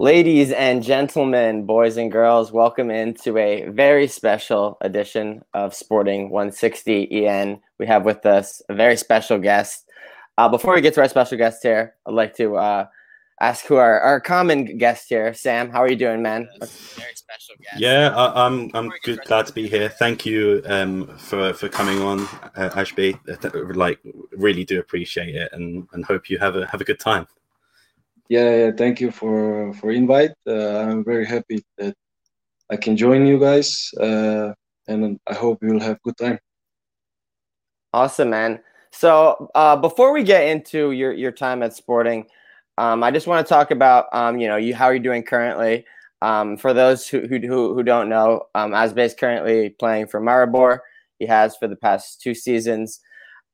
Ladies and gentlemen, boys and girls, welcome into a very special edition of Sporting 160 EN. We have with us a very special guest. Uh, before we get to our special guest here, I'd like to uh, ask who our, our common guest here, Sam. How are you doing, man? Very special guest. Yeah, I, am I'm, I'm good. Glad to be here. Thank you um, for for coming on, uh, Ažbe. Like, really do appreciate it, and and hope you have a have a good time. Yeah, yeah thank you for for invite. Uh, I'm very happy that I can join you guys, uh, and I hope you'll have good time. Awesome, man. So uh, before we get into your your time at Sporting, um, I just want to talk about um, you know you how you're doing currently. Um, for those who, who, who don't know, um, Ažbe is currently playing for Maribor. He has for the past two seasons.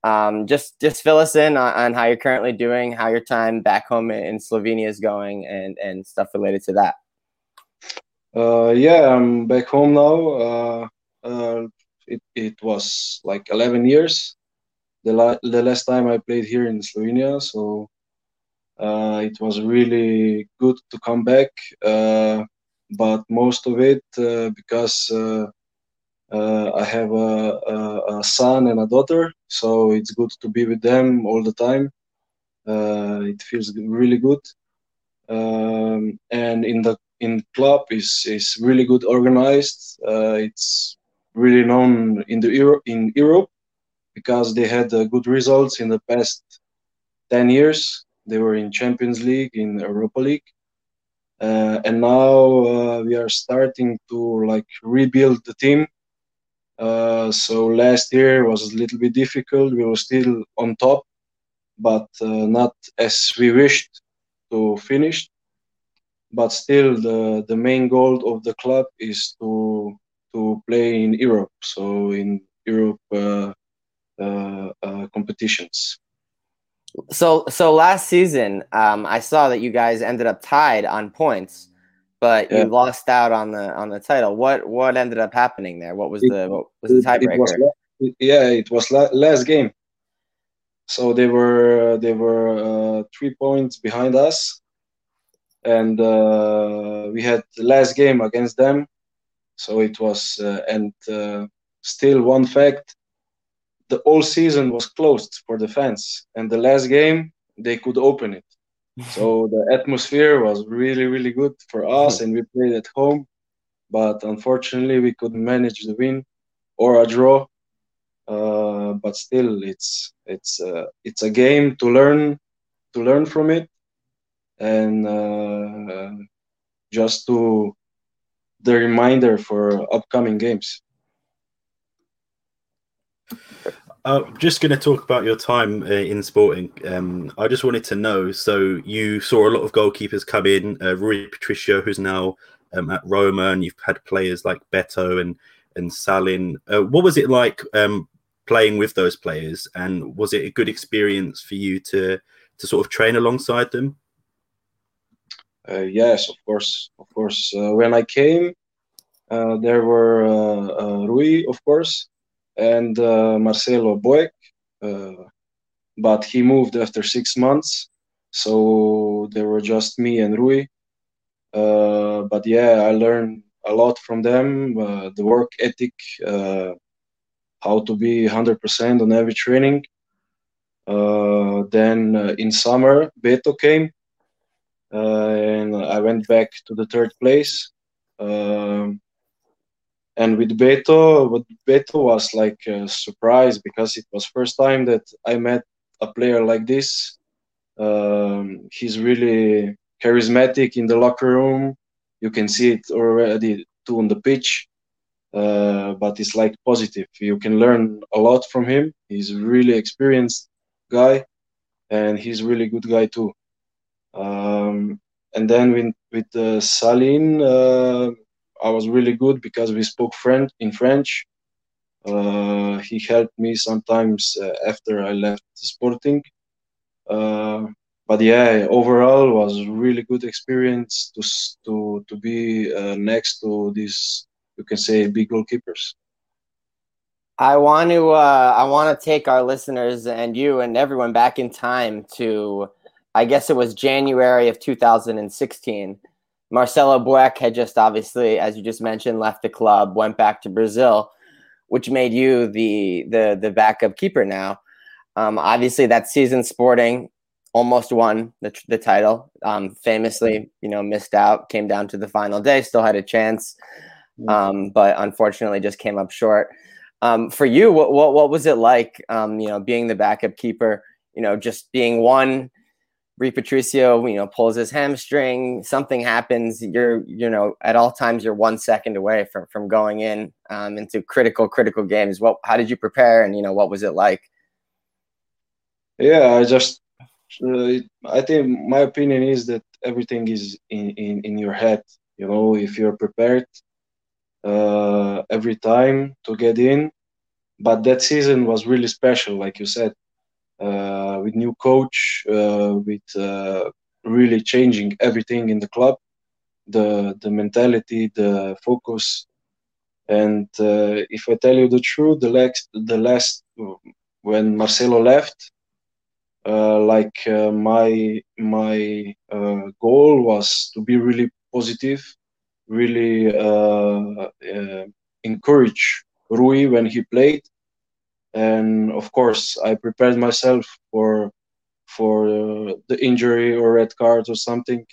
Um, just just fill us in on, on, how you're currently doing, how your time back home in Slovenia is going, and and stuff related to that. Uh, yeah, I'm back home now. Uh, uh, it it was like 11 years. The la- the last time I played here in Slovenia, so uh, it was really good to come back. Uh, but most of it uh, because I have a, a, a, son and a daughter, so it's good to be with them all the time. Uh, it feels really good, um, and in the in club is is really good organized. Uh, it's really known in the Euro, in Europe because they had uh, good results in the past ten years. They were in Champions League, in Europa League, uh, and now uh, we are starting to like rebuild the team uh, so last year was a little bit difficult. We were still on top, but uh, not as we wished to finish. But still, the the main goal of the club is to to play in Europe. So in Europe uh, uh, uh competitions. So so last season, um, I saw that you guys ended up tied on points but yeah. you lost out on the on the title. What what ended up happening there? What was it, the what was the tiebreaker? It was, yeah, it was last game. So they were they were uh, three points behind us, and uh, we had the last game against them. So it was uh, and uh, still one fact: the whole season was closed for the fans, and the last game they could open it so the atmosphere was really really good for us and we played at home but unfortunately we couldn't manage the win or a draw. Uh, but still it's it's uh, it's a game to learn to learn from it and uh, just to the reminder for upcoming games uh, just going to talk about your time uh, in sporting. Um, I just wanted to know. So you saw a lot of goalkeepers come in. Uh, Rui Patricio, who's now um, at Roma, and you've had players like Beto and and Salin. Uh, what was it like um, playing with those players? And was it a good experience for you to to sort of train alongside them? Uh, yes, of course, of course. Uh, when I came, there were Rui, of course and uh, Marcelo Boeck, uh, but he moved after six months, so there were just me and Rui. Uh, but yeah, I learned a lot from them, the work ethic, how to be 100% on every training. Uh, then uh, in summer, Beto came, uh, and I went back to the third place. Um, and with Beto, what Beto was like a surprise because it was first time that I met a player like this. Um, he's really charismatic in the locker room. You can see it already too on the pitch. Uh, but it's like positive. You can learn a lot from him. He's a really experienced guy, and he's really good guy too. Um, and then with with uh, Salin, uh, I was really good because we spoke French in French. Uh, he helped me sometimes uh, after I left Sporting. Uh, but yeah, overall was really good experience to to to be uh, next to these you can say big goalkeepers. I want to uh, I want to take our listeners and you and everyone back in time to I guess it was January of 2016 Marcelo Boeck had just obviously, as you just mentioned, left the club, went back to Brazil, which made you the the the backup keeper now. Um, obviously, that season, Sporting almost won the, the title. Um, famously, you know, missed out, came down to the final day, still had a chance, um, but unfortunately, just came up short. Um, for you, what, what what was it like? Um, you know, being the backup keeper. You know, just being one Rui Patricio, you know, pulls his hamstring, something happens, you're, you know, at all times you're one second away from from going in um, into critical, critical games. What, how did you prepare, and you know, what was it like? Yeah, I just, I think my opinion is that everything is in in in your head. You know, if you're prepared uh, every time to get in, but that season was really special, like you said with new coach, uh, with uh, really changing everything in the club, the the mentality, the focus. And if I tell you the truth, the last the last when Marcelo left, uh, like uh, my my uh, goal was to be really positive, really encourage Rui when he played, and of course I prepared myself for for the injury or red card or something.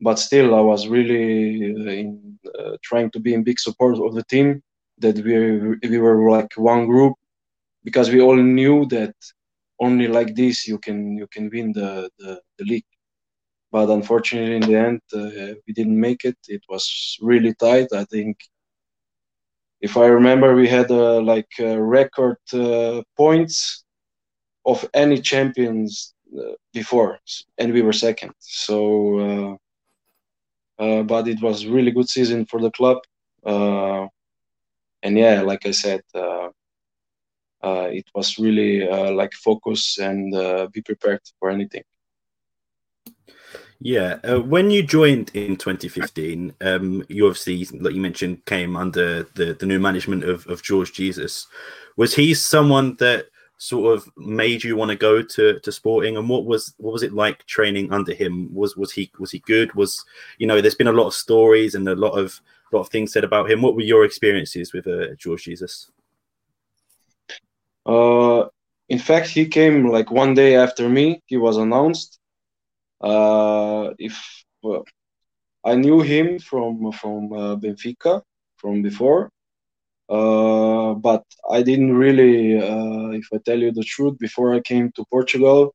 But still, I was really uh, in, uh, trying to be in big support of the team. That we we were like one group because we all knew that only like this you can you can win the the, the league. But unfortunately, in the end, uh, we didn't make it. It was really tight. I think if I remember, we had uh, like uh, record uh, points of any champions uh, before, and we were second. So, uh, uh, but it was really good season for the club, and yeah, like I said, it was really like focus and be prepared for anything. Yeah, uh, when you joined in 2015, um, you obviously, like you mentioned, came under the, the new management of, of Jorge Jesus. Was he someone that sort of made you want to go to, to Sporting, and what was what was it like training under him? Was was he was he good? Was you know, there's been a lot of stories and a lot of lot of things said about him. What were your experiences with uh, Jorge Jesus? Uh, in fact, he came like one day after me. He was announced if well, I knew him from from uh, Benfica from before, uh, but I didn't really, if I tell you the truth, before I came to Portugal,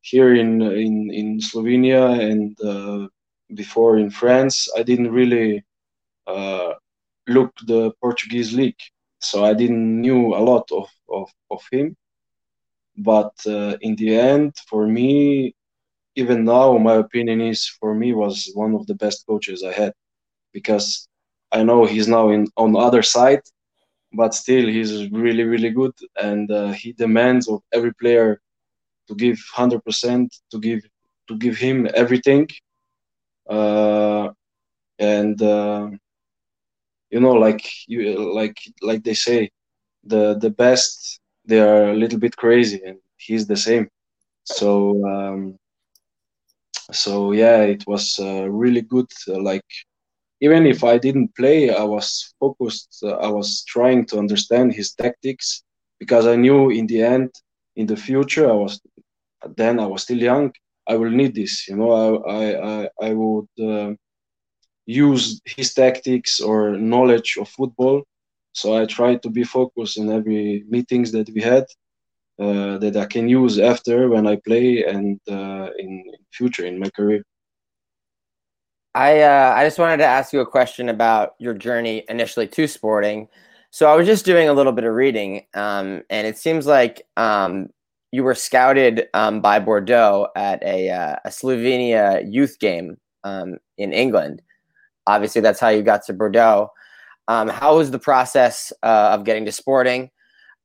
here in in in Slovenia and before in France, I didn't really look the Portuguese league, so I didn't knew a lot of of, of him. But uh, in the end, for me, even now, my opinion is for me was one of the best coaches I had. Because I know he's now in on the other side, but still he's really really good. And uh, he demands of every player to give hundred percent to give to give him everything, uh, and uh, you know like you like like they say, the the best they are a little bit crazy and he's the same. So um, so yeah it was uh, really good uh, like even if i didn't play i was focused uh, i was trying to understand his tactics because i knew in the end in the future i was then i was still young i will need this you know i i i, would uh, use his tactics or knowledge of football. So i tried to be focused in every meetings that we had uh, that I can use after when I play and uh, in future in my career. I uh, I just wanted to ask you a question about your journey initially to sporting. So I was just doing a little bit of reading, um, and it seems like um, you were scouted um, by Bordeaux at a, uh, a Slovenia youth game um, in England. Obviously, that's how you got to Bordeaux. Um, how was the process uh, of getting to Sporting?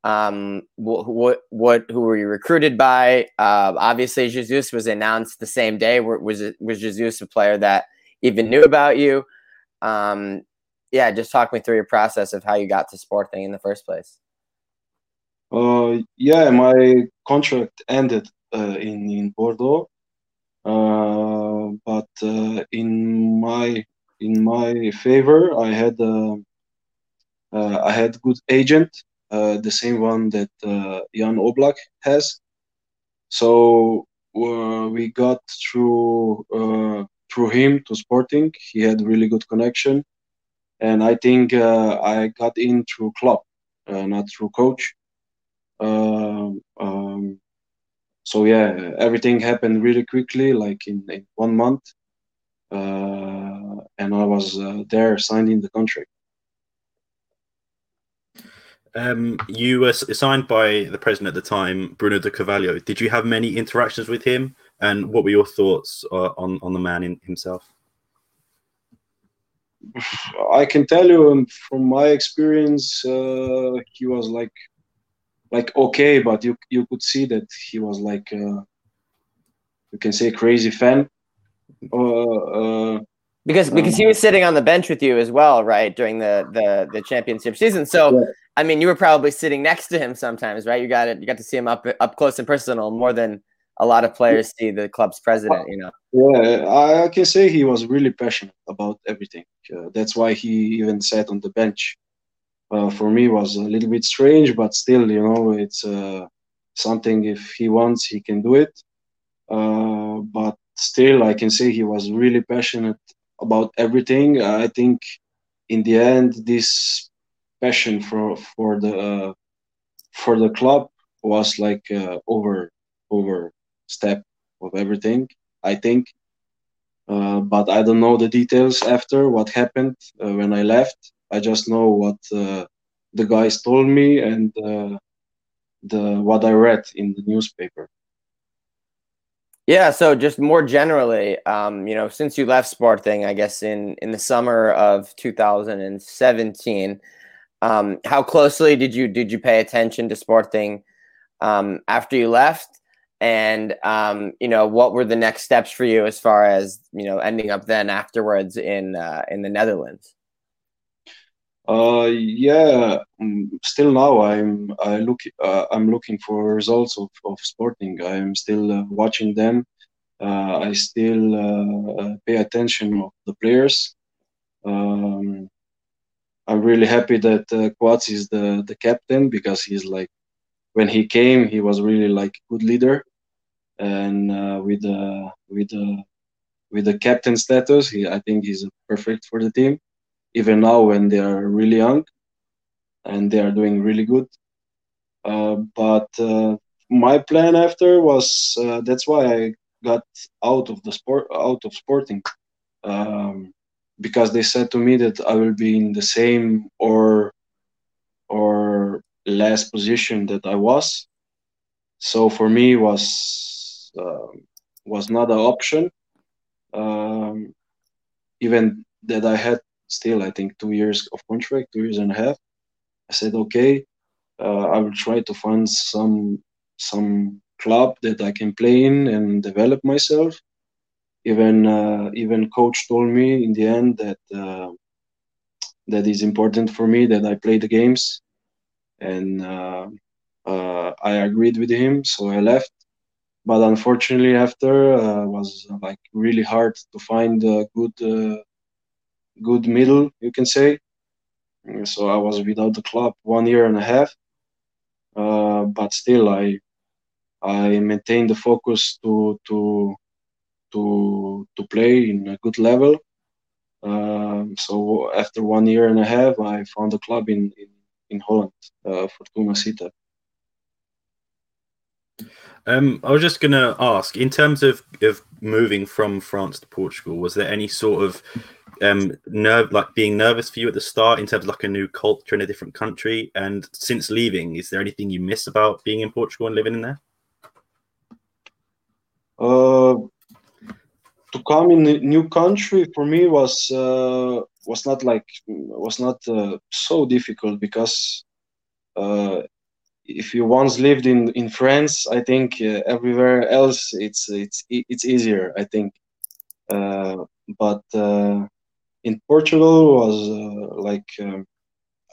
Um, what what who were you recruited by? Uh, obviously, Jesus was announced the same day. Was it was Jesus a player that even knew about you? Um, yeah, just talk me through your process of how you got to Sporting in the first place. Uh, yeah, my contract ended uh, in in Bordeaux, uh, but uh, in my in my favor. I had uh, uh, I had good agent, the same one that uh, Jan Oblak has. So uh, we got through uh, through him to Sporting. He had really good connection, and I think I got in through club, not through coach. Um, um, so yeah, everything happened really quickly, like in, in one month, uh, and I was uh, there signing the contract. Um, you were signed by the president at the time, Bruno de Carvalho. Did you have many interactions with him, and what were your thoughts uh, on on the man in, himself? I can tell you um, from my experience, uh, he was like like okay, but you you could see that he was like uh, you can say crazy fan. Uh, uh, because because he was sitting on the bench with you as well, right, during the the the championship season. So yeah. I mean, you were probably sitting next to him sometimes, right? You got it. You got to see him up up close and personal more than a lot of players see the club's president. You know. Yeah, I, I can say he was really passionate about everything. Uh, that's why he even sat on the bench uh, for me was a little bit strange, but still, you know, it's uh, something. If he wants, he can do it. Uh, but still, I can say he was really passionate about everything. I think in the end, this passion for for the for the club was like uh, over over step of everything. I think. Uh, but I don't know the details after what happened uh, when I left. I just know what uh, the guys told me and uh, the what I read in the newspaper. Yeah, so just more generally, um, you know, since you left Sporting, I guess in in the summer of 2017, um, how closely did you did you pay attention to Sporting um, after you left? And um, you know, what were the next steps for you as far as you know ending up then afterwards in uh, in the Netherlands? Uh, yeah, mm, still now I'm I look uh, I'm looking for results of, of Sporting. I'm still uh, watching them. Uh, I still uh, uh, pay attention of the players. Um, I'm really happy that uh, Coates is the the captain because he's like when he came he was really like good leader, and with the with with the captain status he I think he's perfect for the team even now when they are really young and they are doing really good. Uh, but uh, my plan after was uh, that's why I got out of the sport, out of sporting, um, because they said to me that I will be in the same or or less position that I was. So for me was um, was not an option. Um, even that I had still I think two years of contract, two years and a half. I said okay, uh, I will try to find some some club that I can play in and develop myself. Even uh, even coach told me in the end that uh, that is important for me that I play the games, and uh, uh, I agreed with him, so I left. But unfortunately, after uh, was like really hard to find a good good middle, you can say. So I was without the club one year and a half, uh, but still I I maintained the focus to to to to play in a good level. Um, so after one year and a half, I found a club in in, in Holland, uh, Fortuna. Um, I was just going to ask, in terms of, of moving from France to Portugal, was there any sort of um nerve like being nervous for you at the start in terms of like a new culture in a different country and since leaving is there anything you miss about being in portugal and living in there? Uh to come in a new country for me was uh was not like was not uh, so difficult because uh if you once lived in in france i think uh, everywhere else it's it's it's easier i think. Uh, but uh, in Portugal was uh, like um,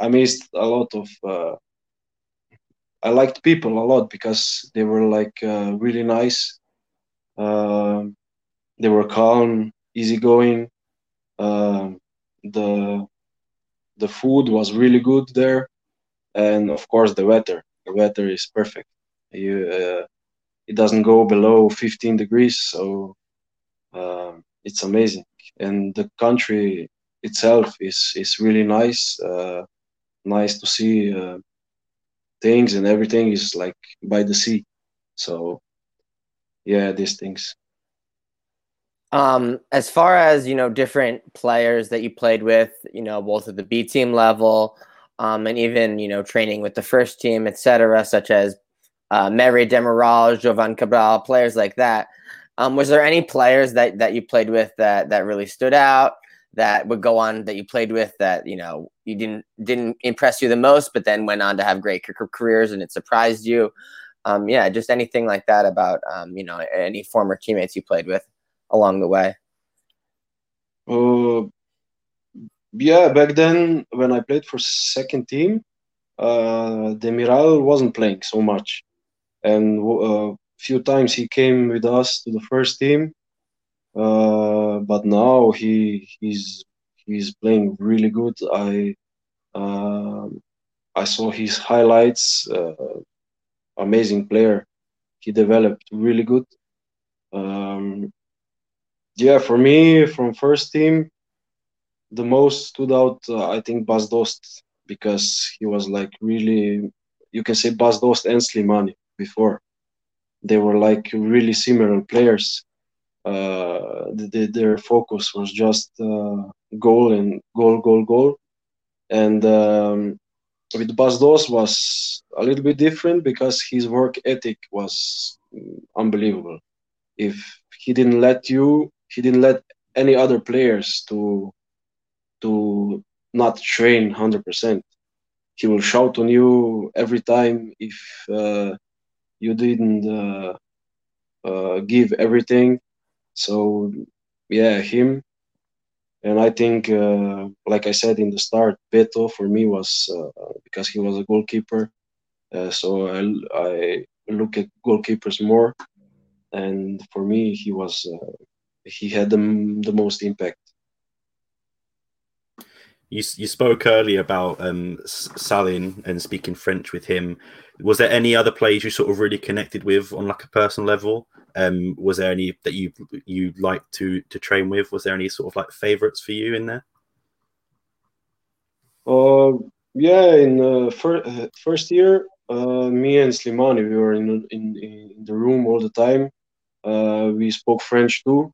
I missed a lot of. Uh, I liked people a lot because they were like uh, really nice. Um, they were calm, easygoing. Um, the the food was really good there, and of course the weather. The weather is perfect. You, uh, it doesn't go below 15 degrees, so um, it's amazing. And the country itself is is really nice. Uh, nice to see uh, things, and everything is like by the sea. So yeah, these things. Um, as far as you know, different players that you played with, you know, both at the B team level, um, and even you know, training with the first team, etc., such as uh, Merih Demiral, Jovane Cabral, players like that. Um, was there any players that that you played with that that really stood out? That would go on that you played with that you know you didn't didn't impress you the most, but then went on to have great careers and it surprised you. Um, yeah, just anything like that about um, you know any former teammates you played with along the way. Uh, yeah, back then when I played for second team, uh, Demiral wasn't playing so much, and uh, few times he came with us to the first team. Uh, but now he he's he's playing really good. I uh, I saw his highlights. Uh, amazing player. He developed really good. Um, yeah, for me, from first team, the most stood out, uh, I think, Bas Dost, because he was like really, you can say Bas Dost and Slimani before. They were like really similar players. Uh, the, their focus was just uh, goal and goal, goal, goal. And um, with Bas Dost was a little bit different because his work ethic was unbelievable. If he didn't let you, he didn't let any other players to to not train 100%. He will shout on you every time if uh, you didn't uh, uh, give everything. So yeah, him. And I think, uh, like I said in the start, Beto for me was because he was a goalkeeper. So I, I look at goalkeepers more, and for me, he was he had the, the most impact. You, you spoke earlier about um, Salin and speaking French with him. Was there any other players you sort of really connected with on like a personal level? Um, was there any that you you like to to train with? Was there any sort of like favorites for you in there? Uh, yeah, in uh, fir- uh, first year, uh, me and Slimani, we were in, in in the room all the time. Uh, we spoke French too,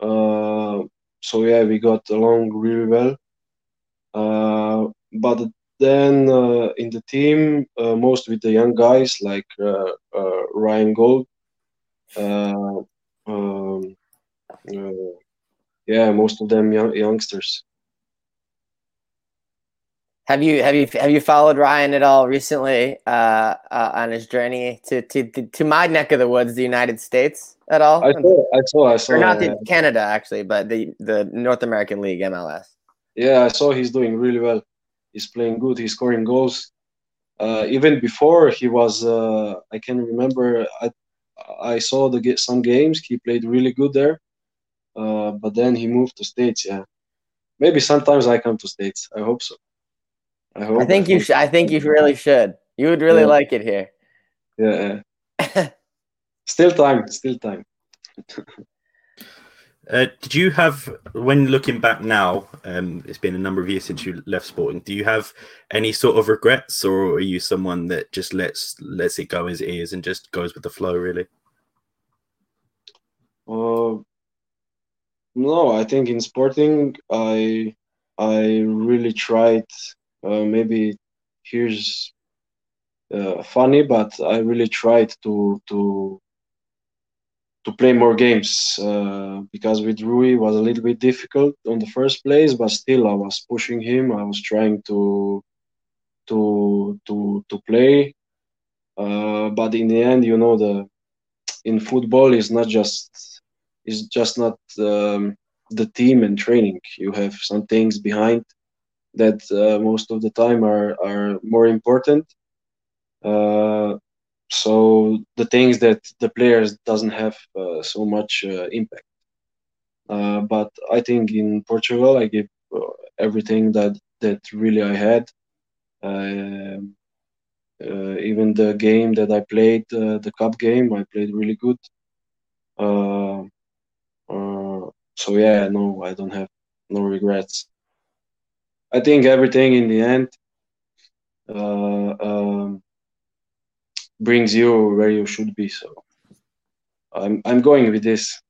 uh, so yeah, we got along really well. Uh, but then uh, in the team, uh, most with the young guys like uh, Ryan Gauld. Um, yeah, most of them young, youngsters. Have you have you have you followed Ryan at all recently uh, uh, on his journey to, to to my neck of the woods, the United States, at all? I saw, I saw, I saw. Or not the, Canada actually, but the the North American League MLS. Yeah, I saw he's doing really well. He's playing good. He's scoring goals. Uh, even before he was, uh, I can remember. I I saw the some games. He played really good there. Uh, but then he moved to States. Yeah, maybe sometimes I come to States. I hope so. I hope. I think I you should. I think you really should. You would really yeah. like it here. Yeah. still time. Still time. uh, did you have, when looking back now, um, it's been a number of years since you left sporting. Do you have any sort of regrets, or are you someone that just lets lets it go as it is and just goes with the flow, really? Uh, no, I think in sporting, I I really tried uh, maybe here's uh, funny, but I really tried to to to play more games uh, because with Rui was a little bit difficult on the first place, but still I was pushing him. I was trying to to to to play, uh, but in the end, you know, the in football is not just is just not um, the team and training. You have some things behind that uh, most of the time are are more important. So the things that the players doesn't have uh, so much uh, impact. Uh, but I think in Portugal, I gave uh, everything that that really I had. Um, uh, even the game that I played, uh, the cup game, I played really good. Uh, so yeah, no, I don't have no regrets. I think everything in the end um, brings you where you should be. So I'm I'm going with this.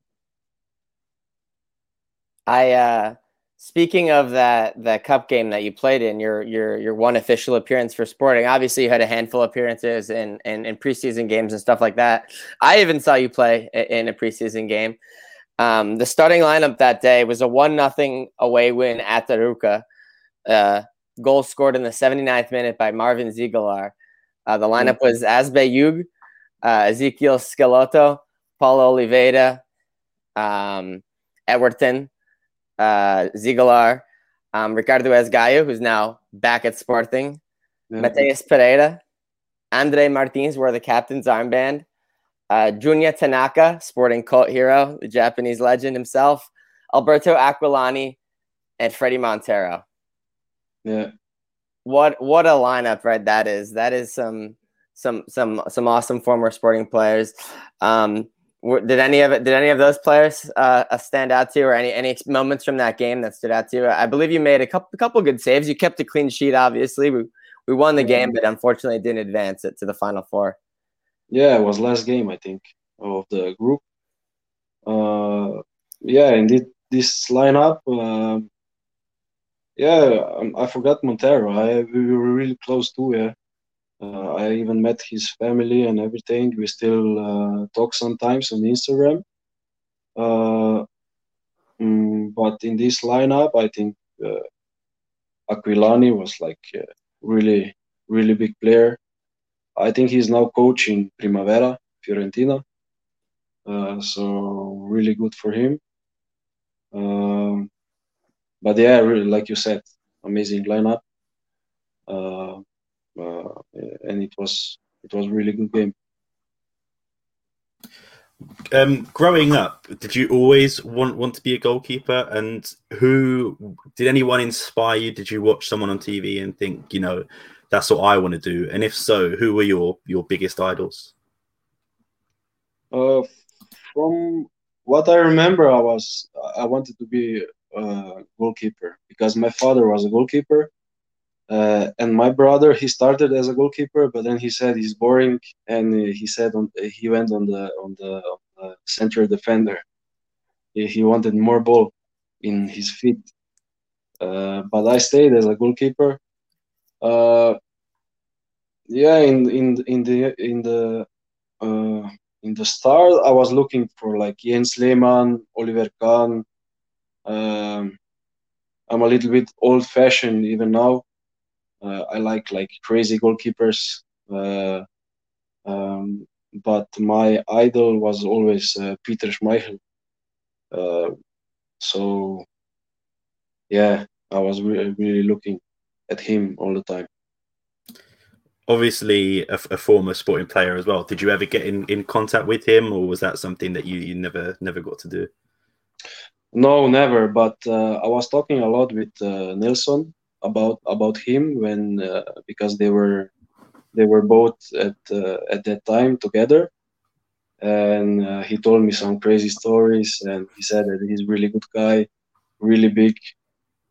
I uh speaking of that that cup game that you played in, your your your one official appearance for Sporting. Obviously, you had a handful of appearances in in, in preseason games and stuff like that. I even saw you play in a preseason game. Um, the starting lineup that day was a one nothing away win at Arouca. Uh, goal scored in the 79th minute by Marvin Ziegelaar. Uh, the lineup was Ažbe Jug, uh, Ezekiel Schelotto, Paulo Oliveira, um, Ewerton, uh, Ziegelaar, um, Ricardo Esgaio, who's now back at Sporting, yeah. Mateus Pereira, Andre Martins wore the captain's armband, uh, Junya Tanaka, Sporting cult hero, the Japanese legend himself, Alberto Aquilani, and Fredy Montero. Yeah. What what a lineup, right? That is that is some some some some awesome former sporting players. Um, did any of it? Did any of those players uh, uh, stand out to you, or any any moments from that game that stood out to you? I believe you made a couple a couple good saves. You kept a clean sheet. Obviously, we we won the game, but unfortunately didn't advance it to the final four. Yeah, it was last game I think of the group. Uh, yeah, indeed, this lineup. Uh, yeah, um, I forgot Montero. I we were really close too. Yeah, uh, I even met his family and everything. We still uh, talk sometimes on Instagram. Uh, mm, but in this lineup, I think uh, Aquilani was like a really, really big player. I think he's now coaching Primavera, Fiorentina. Uh, so really good for him. Um, but yeah, really, like you said, amazing lineup. Uh, uh, and it was it was really good game. Um, growing up, did you always want want to be a goalkeeper? And who did anyone inspire you? Did you watch someone on TV and think, you know, that's what I want to do? And if so, who were your your biggest idols? Uh, from what I remember, I was I wanted to be a goalkeeper because my father was a goalkeeper, uh, and my brother, he started as a goalkeeper, but then he said he's boring, and he said on, he went on the on the, on center defender. He, he, wanted more ball in his feet, uh, but I stayed as a goalkeeper. Uh, yeah, in in in the in the uh, in the start, I was looking for like Jens Lehmann, Oliver Kahn. Um, I'm a little bit old-fashioned even now uh, I like like crazy goalkeepers. Uh, um, but my idol was always uh, Peter Schmeichel. so yeah, I was re- really looking at him all the time obviously a, a, former sporting player as well. Did you ever get in, in contact with him, or was that something that you, you never never got to do? No, never. But uh, I was talking a lot with uh, Nelson about about him when uh, because they were they were both at at that time together and uh, he told me some crazy stories and he said that he's really good guy really big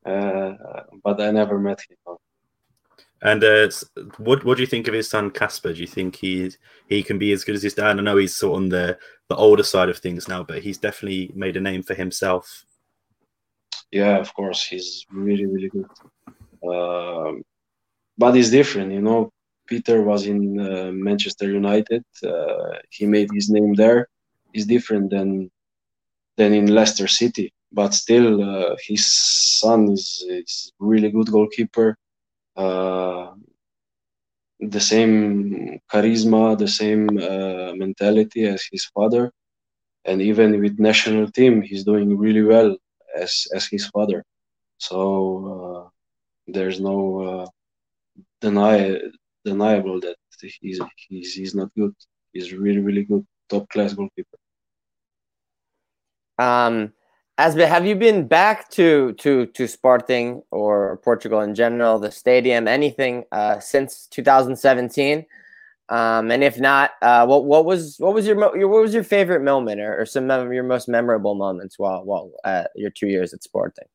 uh, but i never met him and uh, what what do you think of his son Casper? Do you think he he can be as good as his dad? I know he's sort of on the the older side of things now, but he's definitely made a name for himself. Yeah, of course, he's really really good. Um, but it's different, you know. Peter was in uh, Manchester United. Uh, he made his name there. It's different than than in Leicester City, but still, uh, his son is is really good goalkeeper. Uh, the same charisma, the same uh, mentality as his father, and even with national team, he's doing really well as as his father. So uh, there's no uh, deny deniable that he's he's he's not good. He's really really good, top class goalkeeper. Um, Asbjørn, have you been back to to to Sporting or Portugal in general, the stadium, anything uh, since 2017? Um, and if not, uh, what what was what was your, your what was your favorite moment or, or, some of your most memorable moments while while uh, your two years at Sporting?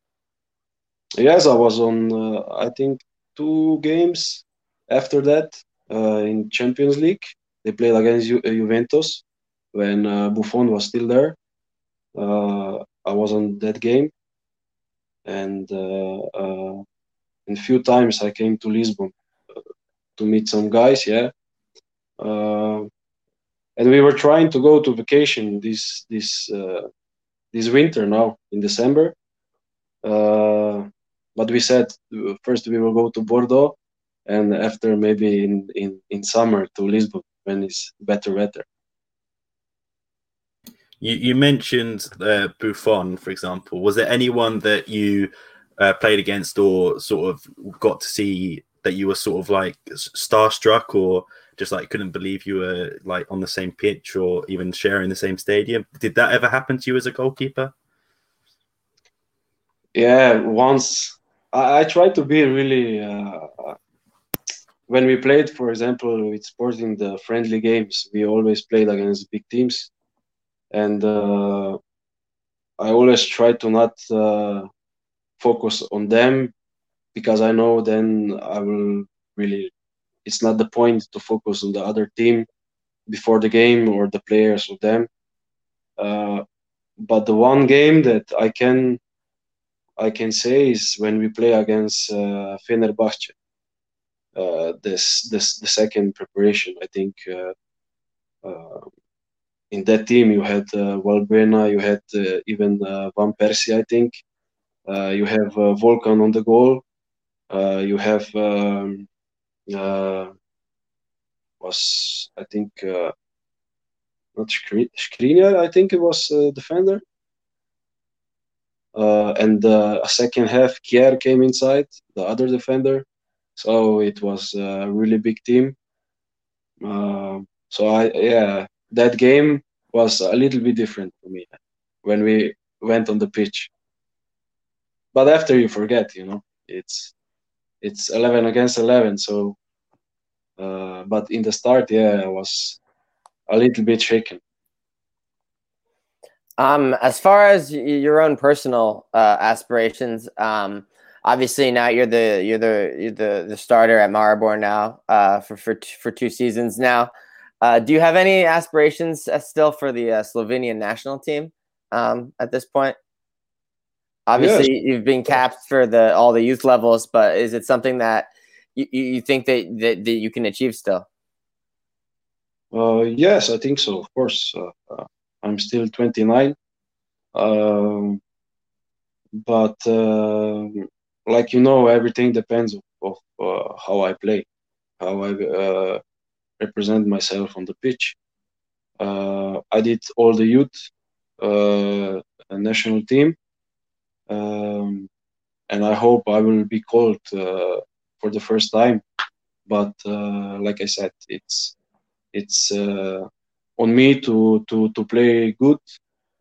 Yes, I was on. Uh, I think two games after that uh, in Champions League. They played against Ju- Juventus when uh, Buffon was still there. Uh, I was on that game, and a few times I came to Lisbon to meet some guys. Yeah uh, and we were trying to go to vacation this this uh, this winter now in December. Uh, but we said first we will go to Bordeaux, and after maybe in in, in summer to Lisbon when it's better weather. You, you mentioned uh, Buffon, for example. Was there anyone that you uh, played against or sort of got to see that you were sort of like starstruck or just like couldn't believe you were like on the same pitch or even sharing the same stadium. Did that ever happen to you as a goalkeeper? Yeah, once I, I tried to be really. Uh, when we played, for example, with Sporting the friendly games, we always played against big teams, and uh, I always try to not uh, focus on them because I know then I will really it's not the point to focus on the other team before the game or the players of them. Uh, but the one game that I can I can say is when we play against uh, Fenerbahce. Uh, this this the second preparation. I think uh, uh in that team you had uh, Valbuena, you had uh, even uh, Van Persie. I think you have Volkan on the goal. you have um, uh, was I think uh, not Skriniar, I think it was defender. Uh, and uh, a second half, Kjær came inside, the other defender. So it was a really big team. Uh, so I, yeah, that game was a little bit different for me when we went on the pitch. But after you forget, you know, it's it's 11 against 11 so uh, but in the start yeah i was a little bit shaken um as far as your own personal uh, aspirations um obviously now you're the you're the you're the, the starter at Maribor now uh, for for for two seasons now. Uh, do you have any aspirations uh, still for the uh, Slovenian national team um, at this point? Obviously, yes. you've been capped for the all the youth levels, but is it something that you, you think that, that, that you can achieve still? Uh, yes, I think so. Of course, uh, uh I'm still 29, um, but like you know, everything depends of, of uh, how I play, how I uh, represent myself on the pitch. I did all the youth national team um, and I hope I will be called uh, for the first time. But uh, like I said, it's it's uh, on me to to to play good,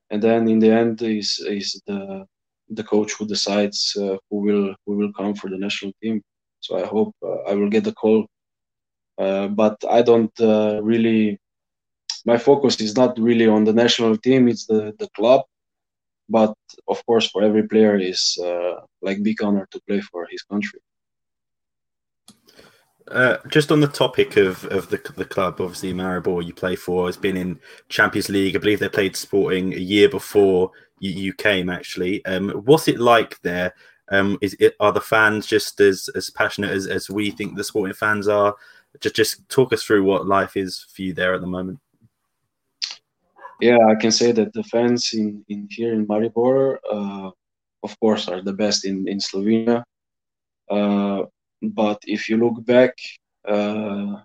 and then in the end is is the the coach who decides uh, who will who will come for the national team. So I hope uh, I will get the call. Uh, but I don't really. My focus is not really on the national team. It's the the club but of course for every player is uh, like big honor to play for his country uh, just on the topic of, of the, the club, obviously Maribor you play for has been in Champions League. I believe they played Sporting a year before you, you came. Actually, um, what's it like there? Um, is it are the fans just as as passionate as, as we think the Sporting fans are? Just just talk us through what life is for you there at the moment yeah, I can say that the fans in, in here in Maribor, uh, of course, are the best in in Slovenia. Uh, but if you look back, uh,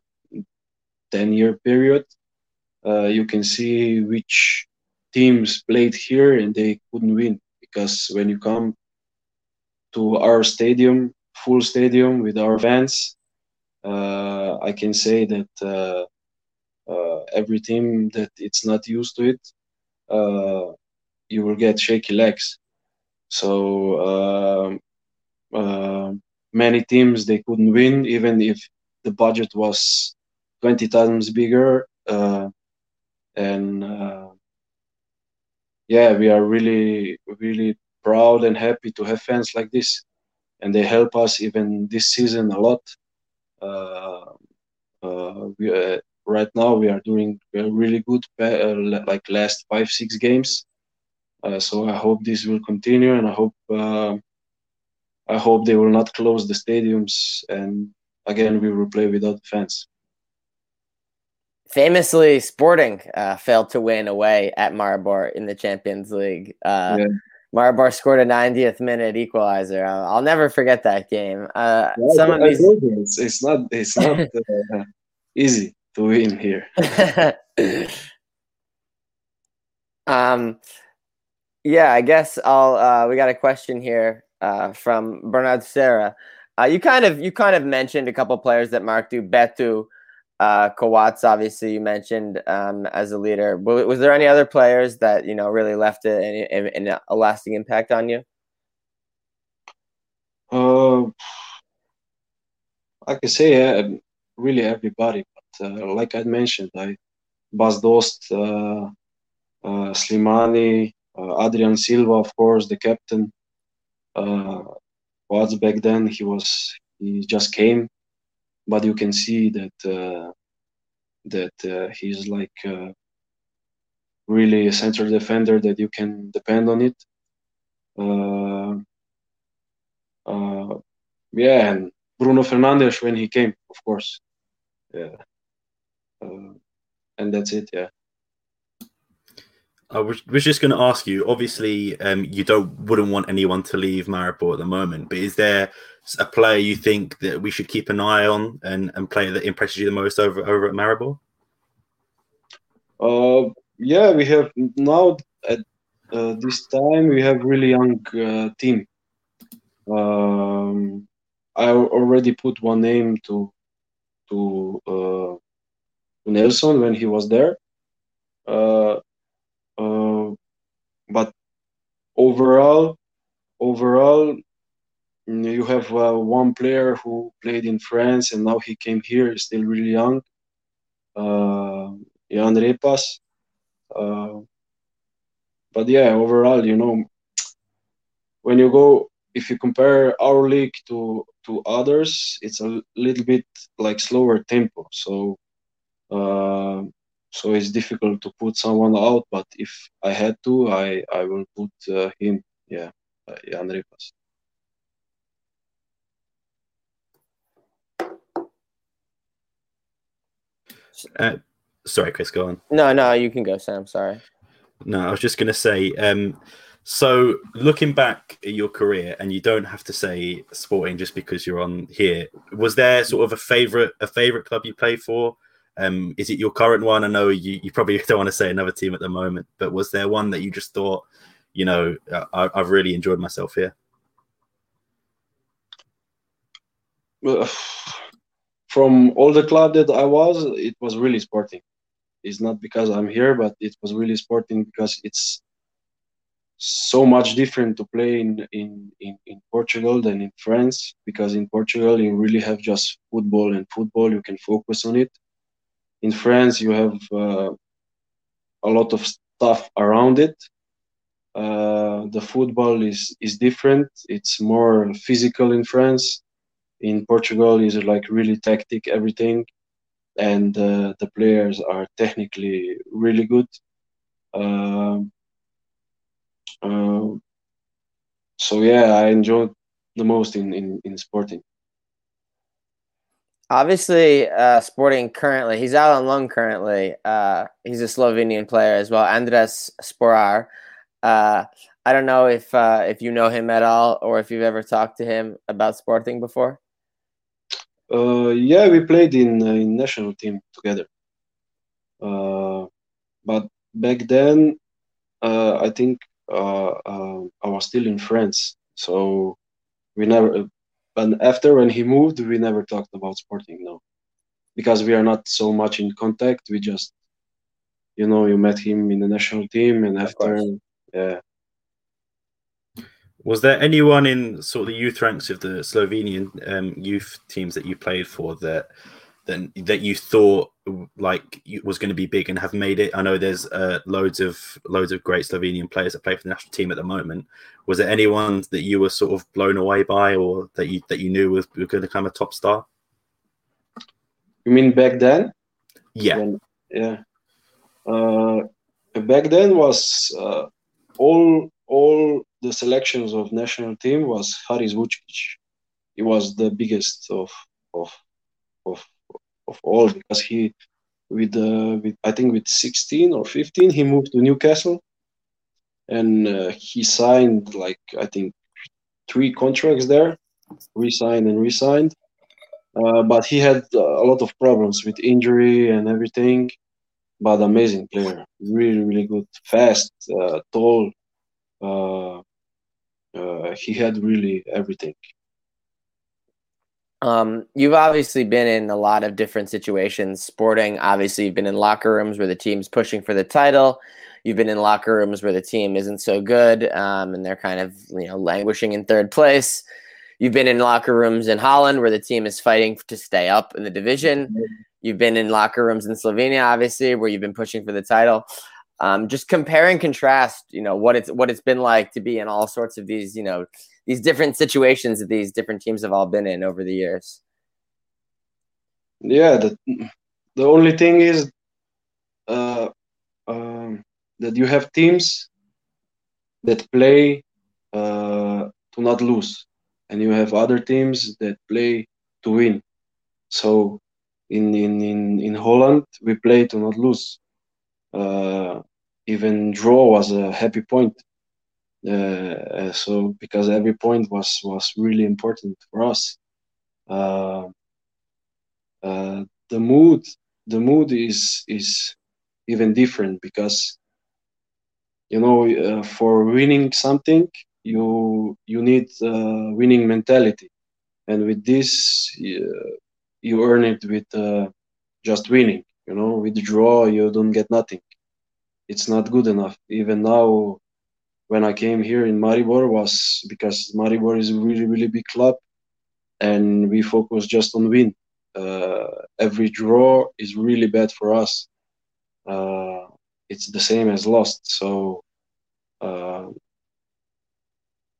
ten year period, uh, you can see which teams played here and they couldn't win because when you come to our stadium, full stadium with our fans, I can say that uh, uh, every team that it's not used to it, uh, you will get shaky legs. So uh, uh, many teams they couldn't win, even if the budget was 20 times bigger. Uh, and uh, yeah, we are really, really proud and happy to have fans like this, and they help us even this season a lot. Uh, uh, we, uh, right now we are doing really good, uh, like last five six games. Uh, so I hope this will continue, and I hope I hope they will not close the stadiums, and again we will play without fans. Famously, Sporting uh, failed to win away at Maribor in the Champions League. Uh, yeah. Maribor scored a 90th minute equalizer. I'll, I'll never forget that game. Uh, yeah, some of these... it's, it's not it's not uh, easy to win here. um, yeah, I guess I'll. Uh, we got a question here uh, from Bernard Serra. Uh, you kind of you kind of mentioned a couple players that Mark do. Beto, uh, Coates, obviously you mentioned um, as a leader. Was, was, there any other players that you know really left a, a, a lasting impact on you? Uh, I can say uh, really everybody, but uh, like I mentioned, I Bas Dost, uh, uh, Slimani, uh, Adrien Silva, of course, the captain uh, was back then he was he just came but you can see that uh, that uh, he's like uh, really a central defender that you can depend on it. Uh, uh, yeah and Bruno Fernandes when he came of course. Yeah. Uh, and that's it yeah I was, was just going to ask you. Obviously, um, you don't wouldn't want anyone to leave Maribor at the moment, but is there a player you think that we should keep an eye on and, and player that impresses you the most over over at Maribor? Uh, yeah, we have now at uh, this time we have really young uh, team. Um, I already put one name to to, uh, Nelson when he was there. Uh, but overall, overall, you have uh, one player who played in France and now he came here, still really young. Uh, Jan Repas. Uh, but yeah, overall, you know, when you go, if you compare our league to to others, it's a little bit like slower tempo. So uh, so it's difficult to put someone out. But if I had to, I I will put uh, him. Yeah, uh, Jan Repas. Uh, sorry, Chris, go on. No, no, you can go, Sam. Sorry. No, I was just going to say. Um, so, looking back at your career, and you don't have to say Sporting just because you're on here. Was there sort of a favorite a favorite club you played for? Um, is it your current one? I know you, you probably don't want to say another team at the moment, but was there one that you just thought, you know, I, have really enjoyed myself here? Well, from all the club that I was, it was really sporting. It's not because I'm here, but it was really sporting because it's so much different to play in, in, in, in Portugal than in France because in Portugal you really have just football and football you can focus on it in France, you have uh, a lot of stuff around it. Uh, the football is is different. It's more physical in France. In Portugal, is like really tactic everything, and uh, the players are technically really good. Um, uh, so yeah, I enjoyed the most in in, in sporting. Obviously, uh, Sporting currently, he's out on loan currently. Uh, he's a Slovenian player as well, Andraž Šporar. Uh, I don't know if uh, if you know him at all or if you've ever talked to him about Sporting before. Uh, yeah, we played in uh, in national team together. Uh but back then, uh I think I was still in France, so we never but after when he moved, we never talked about Sporting, no, because we are not so much in contact. We just, you know, you met him in the national team, and after, yeah. Was there anyone in sort of the youth ranks of the Slovenian um, youth teams that you played for that that that you thought like was going to be big and have made it? I know there's uh, loads of loads of great Slovenian players that play for the national team at the moment. Was there anyone that you were sort of blown away by, or that you that you knew was, was going to become a top star? You mean back then? Yeah, when, yeah. Uh, back then was uh, all all the selections of national team was Haris Vučkić. He was the biggest of of of of all because he with uh, with I think with 16 or 15 he moved to Newcastle and uh, he signed like I think three contracts there, re-signed and re-signed. Uh, but he had a lot of problems with injury and everything. But amazing player, really really good, fast, uh, tall. Uh, uh, he had really everything. Um, you've obviously been in a lot of different situations. Sporting, obviously, you've been in locker rooms where the team's pushing for the title. You've been in locker rooms where the team isn't so good, um, and they're kind of you know languishing in third place. You've been in locker rooms in Holland where the team is fighting to stay up in the division. You've been in locker rooms in Slovenia, obviously, where you've been pushing for the title. Um, just compare and contrast, you know, what it's what it's been like to be in all sorts of these, you know, these different situations that these different teams have all been in over the years. Yeah, the the only thing is uh, um, that you have teams that play uh, to not lose, and you have other teams that play to win. So in in in, in Holland, we play to not lose. Uh, even draw was a happy point uh, so because every point was was really important for us. Uh, uh, the mood the mood is is even different because you know uh, for winning something you you need uh, winning mentality. And with this uh, you earn it with just winning you know? With draw you don't get nothing. It's not good enough. Even now when I came here in Maribor was because Maribor is a really really big club, and we focus just on win. Uh, every draw is really bad for us. Uh, it's the same as lost. So, uh,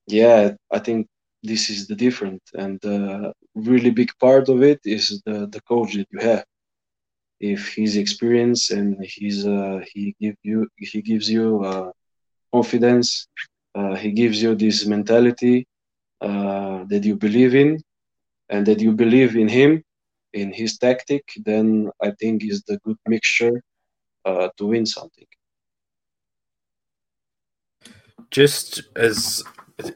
yeah, I think this is the different and really big part of it is the the coach that you have. If he's experienced and he's uh, he give you he gives you uh, confidence. Uh, he gives you this mentality uh, that you believe in and that you believe in him, in his tactic, then I think is the good mixture uh, to win something. Just as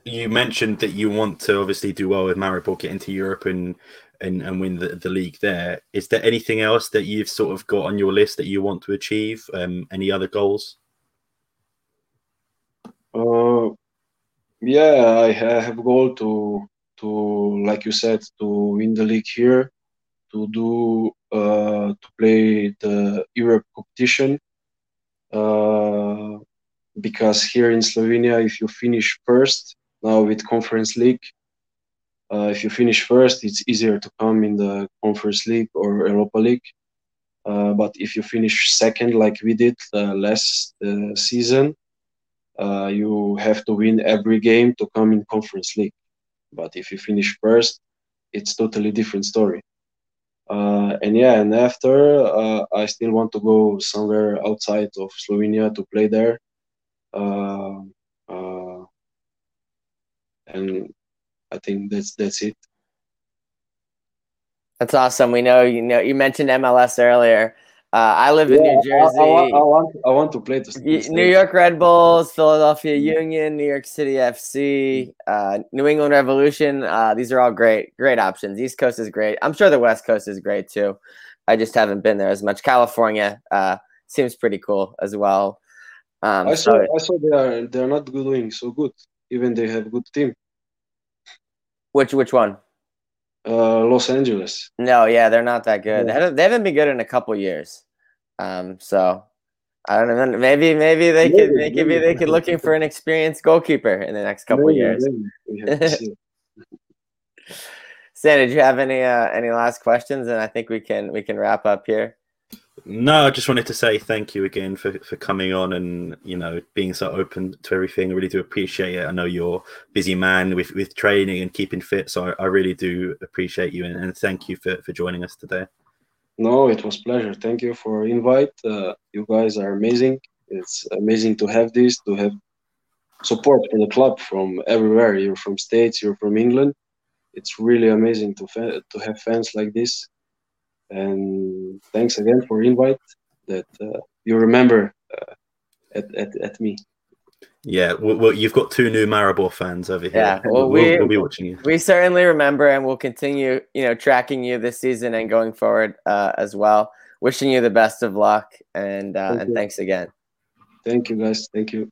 you mentioned that you want to obviously do well with Maribor, get into Europe and and, and win the, the league there. Is there anything else that you've sort of got on your list that you want to achieve? Um, any other goals? Uh, yeah, I have a goal to to like you said to win the league here, to do uh, to play the Europe competition. Uh, because here in Slovenia, if you finish first now with Conference League, uh, if you finish first, it's easier to come in the Conference League or Europa League. Uh, but if you finish second, like we did uh, last uh, season, you have to win every game to come in conference league. But if you finish first it's totally different story. Uh, and yeah and after uh, i still want to go somewhere outside of slovenia to play there. Uh, uh, and i think that's that's it. That's awesome. We know you know you mentioned mls earlier uh, I live in New Jersey. I, I, want, I, want, I want to play the New York Red Bulls, Philadelphia Union, New York City FC, uh, New England Revolution. Uh, these are all great, great options. East Coast is great. I'm sure the West Coast is great too. I just haven't been there as much. California uh, seems pretty cool as well. Um, I saw, so, I saw they are they're not doing so good. Even they have good team. Which which one? Uh, Los Angeles. No, yeah, they're not that good. Yeah. They, haven't, they haven't been good in a couple years. Um, so I don't know. Maybe maybe they maybe, could maybe, maybe they could looking for an experienced goalkeeper in the next couple years. Stan, did you have any uh, any last questions? And I think we can we can wrap up here. No, I just wanted to say thank you again for, for coming on and you know being so open to everything. I really do appreciate it. I know you're busy man with, with training and keeping fit, so I, I really do appreciate you and, and, thank you for, for joining us today. No, it was pleasure. Thank you for invite. Uh, you guys are amazing. It's amazing to have this, to have support from the club from everywhere. You're from States, you're from England. It's really amazing to fa- to have fans like this and thanks again for invite that uh, you remember uh, at, at, at me. Yeah, well, well, you've got two new Maribor fans over here. Yeah, well, we'll, we, will be watching you. We certainly remember, and we'll continue, you know, tracking you this season and going forward uh, as well. Wishing you the best of luck, and uh, Thank and you. thanks again. Thank you, guys. Thank you.